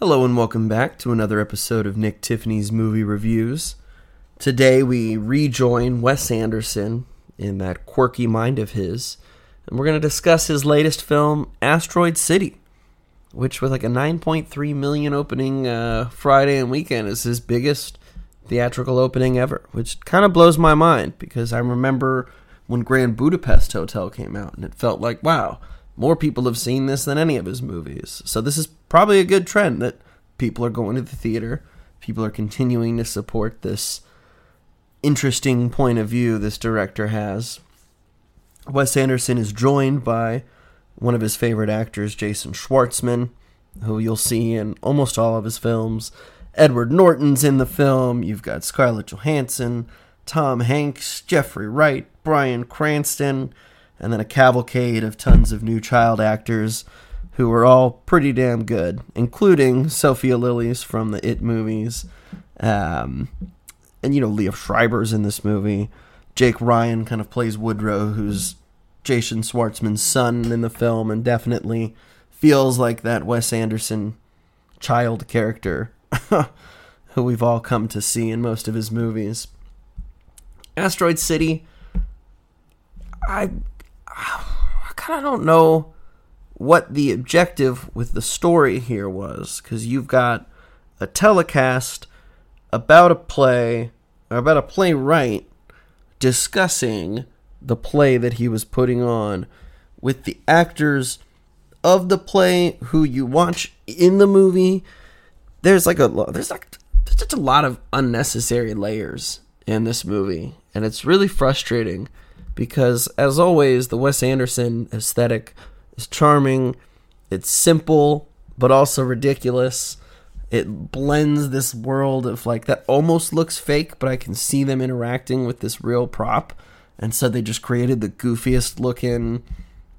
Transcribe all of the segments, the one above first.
Hello and welcome back to another episode of Nick Tiffany's Movie Reviews. Today we rejoin Wes Anderson in that quirky mind of his, and we're going to discuss his latest film, Asteroid City, which with like a 9.3 million opening uh, Friday and weekend is his biggest theatrical opening ever, which kind of blows my mind because I remember when Grand Budapest Hotel came out and it felt like, wow, more people have seen this than any of his movies. So this is probably a good trend that people are going to the theater. People are continuing to support this interesting point of view this director has. Wes Anderson is joined by one of his favorite actors, Jason Schwartzman, who you'll see in almost all of his films. Edward Norton's in the film. You've got Scarlett Johansson, Tom Hanks, Jeffrey Wright, Bryan Cranston and then a cavalcade of tons of new child actors who were all pretty damn good, including Sophia Lillis from the It movies. Um, and, you know, Liev Schreiber's in this movie. Jake Ryan kind of plays Woodrow, who's Jason Schwartzman's son in the film, and definitely feels like that Wes Anderson child character who we've all come to see in most of his movies. Asteroid City, I kind of don't know what the objective with the story here was because you've got a telecast about a play or about a playwright discussing the play that he was putting on with the actors of the play who you watch in the movie. There's like a there's like there's just a lot of unnecessary layers in this movie and it's really frustrating because, as always, the Wes Anderson aesthetic is charming. It's simple, but also ridiculous. It blends this world of like that almost looks fake, but I can see them interacting with this real prop. And so they just created the goofiest looking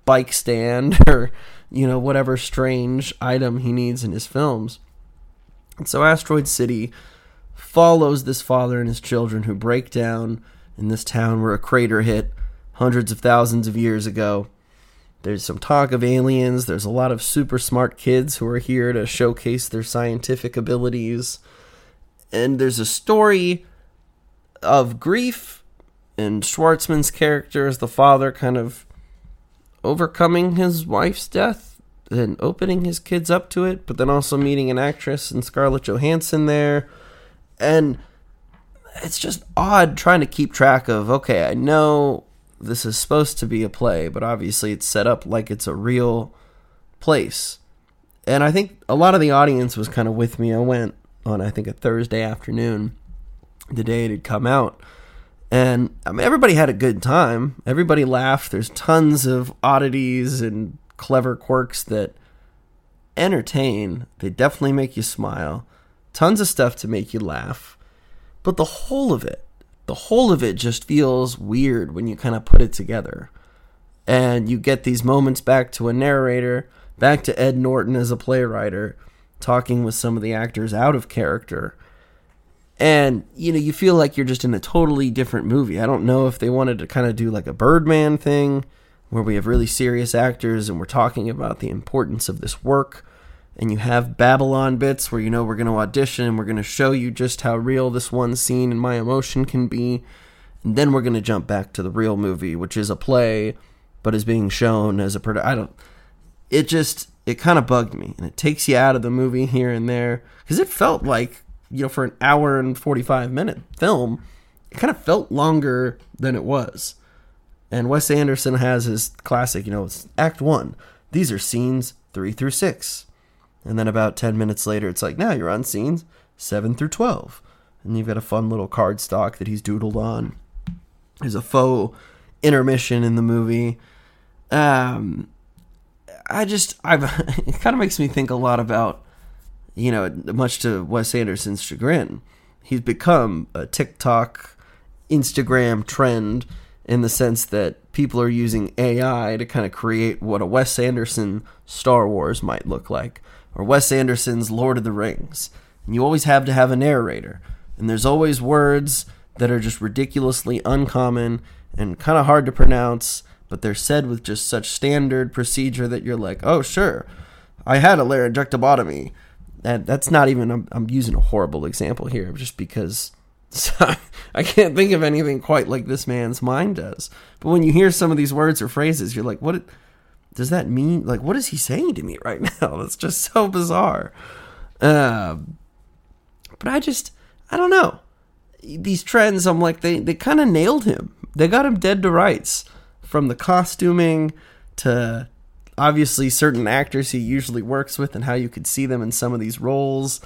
bike stand or, you know, whatever strange item he needs in his films. And so Asteroid City follows this father and his children who break down in this town where a crater hit hundreds of thousands of years ago. There's some talk of aliens. There's a lot of super smart kids who are here to showcase their scientific abilities. And there's a story of grief and Schwartzman's character as the father kind of overcoming his wife's death and opening his kids up to it, but then also meeting an actress and Scarlett Johansson there. And it's just odd trying to keep track of okay, I know this is supposed to be a play, but obviously it's set up like it's a real place. And I think a lot of the audience was kind of with me. I went on, I think, a Thursday afternoon, the day it had come out. And I mean, everybody had a good time. Everybody laughed. There's tons of oddities and clever quirks that entertain. They definitely make you smile. Tons of stuff to make you laugh. But the whole of it, the whole of it just feels weird when you kind of put it together. And you get these moments back to a narrator, back to Ed Norton as a playwright, talking with some of the actors out of character. And, you know, you feel like you're just in a totally different movie. I don't know if they wanted to kind of do like a Birdman thing where we have really serious actors and we're talking about the importance of this work and you have Babylon bits where you know we're going to audition and we're going to show you just how real this one scene and my emotion can be. And then we're going to jump back to the real movie, which is a play, but is being shown as a product. I don't. It just it kind of bugged me, and it takes you out of the movie here and there because it felt like you know for an hour and forty five minute film, it kind of felt longer than it was. And Wes Anderson has his classic, you know, it's Act One. These are scenes three through six and then about 10 minutes later, it's like, now you're on scenes 7 through 12. And you've got a fun little card stock that he's doodled on. There's a faux intermission in the movie. Um, I just, I've, it kind of makes me think a lot about, you know, much to Wes Anderson's chagrin. He's become a TikTok, Instagram trend in the sense that people are using AI to kind of create what a Wes Anderson Star Wars might look like or Wes Anderson's Lord of the Rings. And you always have to have a narrator. And there's always words that are just ridiculously uncommon and kind of hard to pronounce, but they're said with just such standard procedure that you're like, oh, sure, I had a laryngectomy. that that's not even I'm, I'm using a horrible example here just because I can't think of anything quite like this man's mind does. But when you hear some of these words or phrases, you're like, what does that mean? Like, what is he saying to me right now? That's just so bizarre. Uh, but I just, I don't know. These trends, I'm like, they, they kind of nailed him. They got him dead to rights. From the costuming to obviously certain actors he usually works with and how you could see them in some of these roles.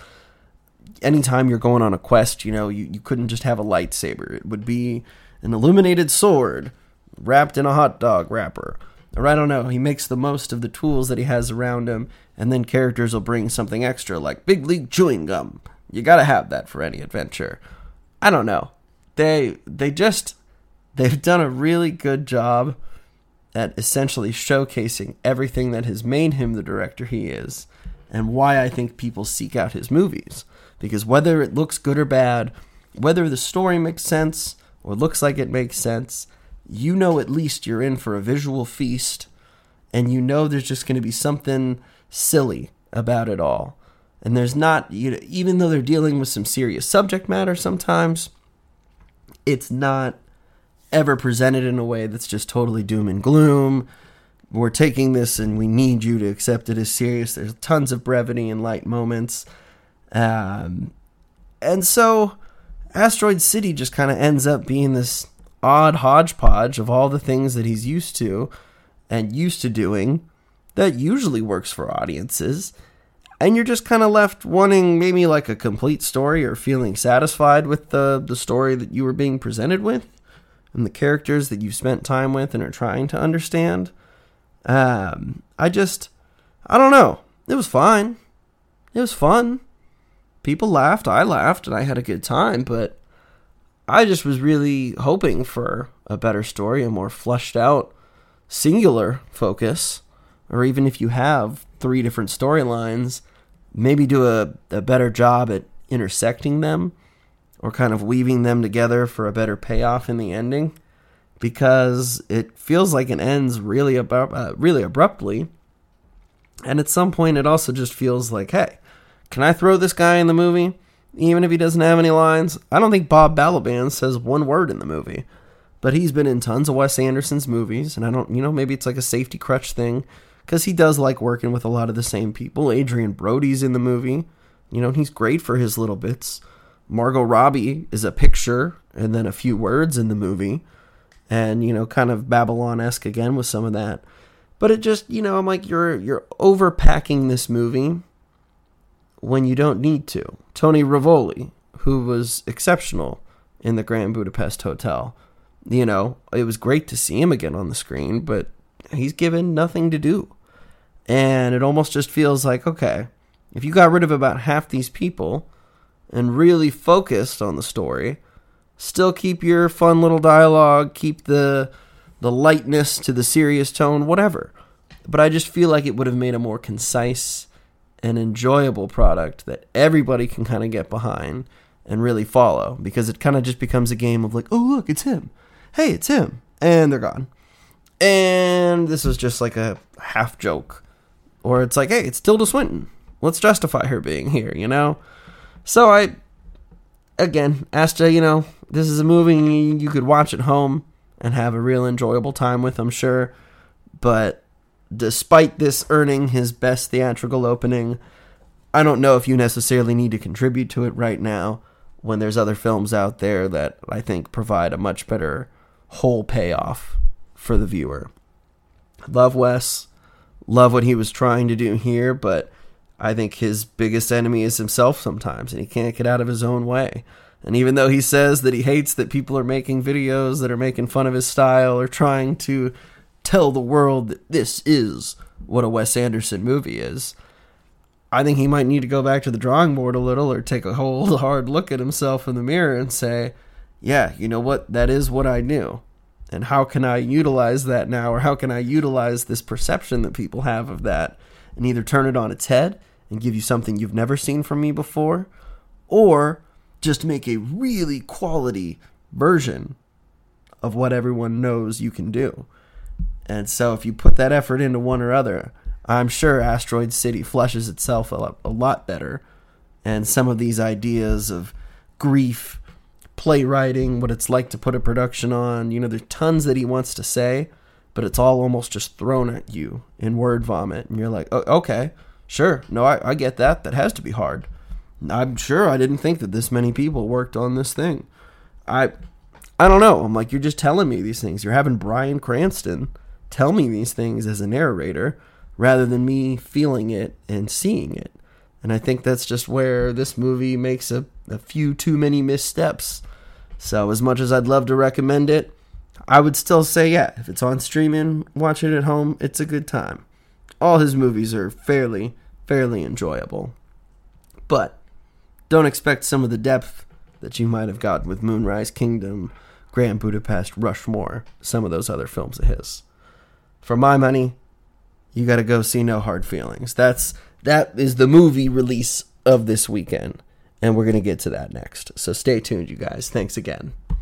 Anytime you're going on a quest, you know, you, you couldn't just have a lightsaber. It would be an illuminated sword wrapped in a hot dog wrapper. Or I don't know, he makes the most of the tools that he has around him, and then characters will bring something extra like Big League Chewing Gum. You gotta have that for any adventure. I don't know. They they just they've done a really good job at essentially showcasing everything that has made him the director he is and why I think people seek out his movies. Because whether it looks good or bad, whether the story makes sense or looks like it makes sense, you know at least you're in for a visual feast and you know there's just going to be something silly about it all. And there's not, you know, even though they're dealing with some serious subject matter sometimes, it's not ever presented in a way that's just totally doom and gloom. We're taking this and we need you to accept it as serious. There's tons of brevity and light moments. Um, and so Asteroid City just kind of ends up being this odd hodgepodge of all the things that he's used to and used to doing that usually works for audiences. And you're just kind of left wanting maybe like a complete story or feeling satisfied with the, the story that you were being presented with and the characters that you've spent time with and are trying to understand. Um, I just, I don't know. It was fine. It was fun. People laughed. I laughed, and I had a good time. But I just was really hoping for a better story, a more fleshed out, singular focus, or even if you have three different storylines, maybe do a, a better job at intersecting them or kind of weaving them together for a better payoff in the ending because it feels like it ends really abrupt, uh, really abruptly. And at some point, it also just feels like, hey, can I throw this guy in the movie, even if he doesn't have any lines? I don't think Bob Balaban says one word in the movie, but he's been in tons of Wes Anderson's movies, and I don't, you know, maybe it's like a safety crutch thing because he does like working with a lot of the same people. Adrien Brody's in the movie, you know, he's great for his little bits. Margot Robbie is a picture and then a few words in the movie, and you know, kind of Babylon esque again with some of that. But it just, you know, I'm like, you're you're overpacking this movie when you don't need to. Tony Revolori, who was exceptional in the Grand Budapest Hotel, you know, it was great to see him again on the screen, but he's given nothing to do. And it almost just feels like, okay, if you got rid of about half these people, and really focused on the story. Still keep your fun little dialogue, keep the the lightness to the serious tone, whatever. But I just feel like it would have made a more concise and enjoyable product that everybody can kind of get behind and really follow because it kind of just becomes a game of like, oh, look, it's him. Hey, it's him. And they're gone. And this was just like a half joke. Or it's like, hey, it's Tilda Swinton. Let's justify her being here, you know? So I, again, her, you know, this is a movie you could watch at home and have a real enjoyable time with, I'm sure. But despite this earning his best theatrical opening, I don't know if you necessarily need to contribute to it right now when there's other films out there that I think provide a much better whole payoff for the viewer. Love Wes, love what he was trying to do here, but I think his biggest enemy is himself sometimes, and he can't get out of his own way. And even though he says that he hates that people are making videos that are making fun of his style or trying to tell the world that this is what a Wes Anderson movie is, I think he might need to go back to the drawing board a little or take a whole hard look at himself in the mirror and say, yeah, you know what? That is what I knew. And how can I utilize that now, or how can I utilize this perception that people have of that and either turn it on its head and give you something you've never seen from me before, or just make a really quality version of what everyone knows you can do. And so if you put that effort into one or other, I'm sure Asteroid City flushes itself a lot, better. And some of these ideas of grief, playwriting, what it's like to put a production on, you know, there's tons that he wants to say, but it's all almost just thrown at you in word vomit. And you're like, oh, okay, sure. No, I, I get that. That has to be hard. I'm sure I didn't think that this many people worked on this thing. I I don't know. I'm like, you're just telling me these things. You're having Bryan Cranston tell me these things as a narrator rather than me feeling it and seeing it. And I think that's just where this movie makes a, a few too many missteps. So, as much as I'd love to recommend it, I would still say, yeah, if it's on streaming, watch it at home, it's a good time. All his movies are fairly, fairly enjoyable. But don't expect some of the depth that you might have gotten with Moonrise Kingdom, Grand Budapest, Rushmore, some of those other films of his. For my money, you got to go see No Hard Feelings. That's that is the movie release of this weekend, and we're to get to that next. So stay tuned, you guys. Thanks again.